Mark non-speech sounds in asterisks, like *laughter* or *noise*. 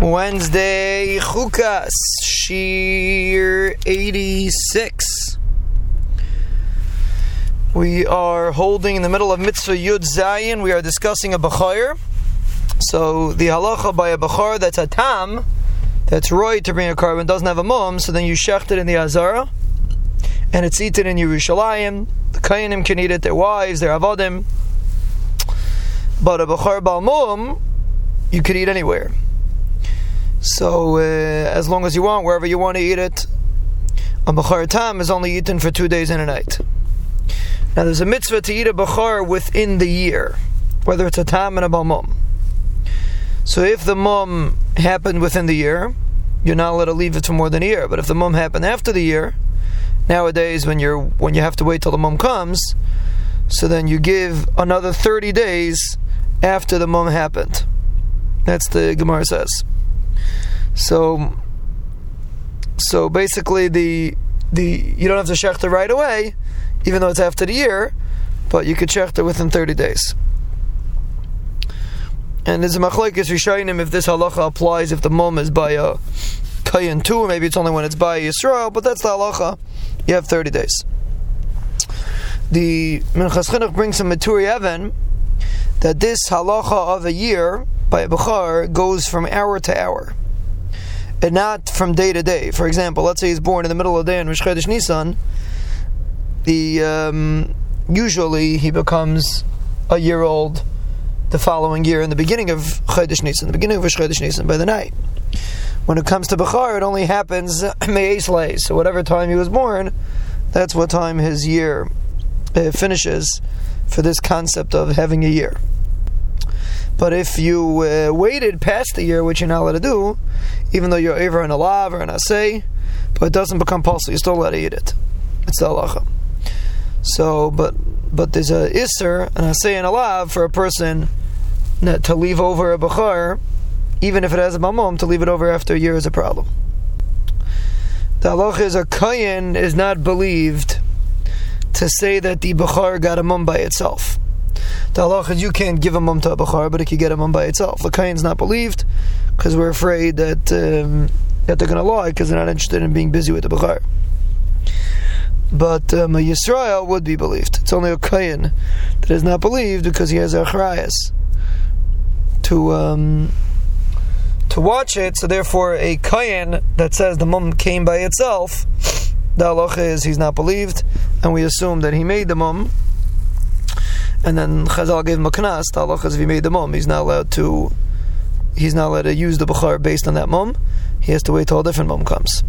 Wednesday, Chukas, Shiur 86. We are holding in the middle of Mitzvah Yud Zayin. We are discussing a Bechor. So the halacha by a Bechor that's a Tam, that's right to bring a korban, doesn't have a mum, so then you shecht it in the Azara, and it's eaten in Yerushalayim. The Kayanim can eat it, their wives, their Avodim. But a Bachar Balmum, you could eat anywhere. So, uh, as long as you want, wherever you want to eat it, a bechor tam is only eaten for two days and a night. Now, there's a mitzvah to eat a bechor within the year, whether it's a tam and a balmum. So, if the mum happened within the year, you're not allowed to leave it for more than a year. But if the mum happened after the year, nowadays when you're when you have to wait till the mum comes, so then you give another 30 days after the mum happened. That's the Gemara says. So, so basically, the the you don't have to shechter right away, even though it's after the year, but you could shechter within thirty days. And there's a machlokes rishonim if this halacha applies if the mum is by a kayan too, or maybe it's only when it's by Yisrael, but that's the halacha. You have thirty days. The Minchas Chinuch brings some Maturi Evan that this halacha of a year by a Bechor goes from hour to hour and not from day to day. For example, let's say he's born in the middle of the day in Rosh Chodesh Nisan, the um, usually he becomes a year old the following year in the beginning of Chodesh Nisan, the beginning of Rosh Chodesh Nisan by the night. When it comes to Bechor, it only happens *coughs* Me'eslay, so whatever time he was born, that's what time his year uh, finishes for this concept of having a year. But if you uh, waited past the year, which you're not allowed to do, even though you're over in a lav or an asay, but it doesn't become possible, you're still allowed to eat it. It's the halacha. So, but but there's a iser, an asay and a lav for a person to leave over a bechor, even if it has a mamom, to leave it over after a year is a problem. The halacha is a kayin is not believed to say that the bechor got a mum by itself. The halacha is you can't give a mum to a bechor, but it can get a mum by itself. The kain's not believed because we're afraid that um, that they're going to lie because they're not interested in being busy with the bechor. But um, a Yisrael would be believed. It's only a kain that is not believed because he has a achrayas to um, to watch it. So therefore, a kain that says the mum came by itself, the halacha is he's not believed, and we assume that he made the mum and then Chazal gave him a knas. Talach if he made the mum, he's not allowed to. He's not allowed to use the bechor based on that mum. He has to wait till a different mum comes.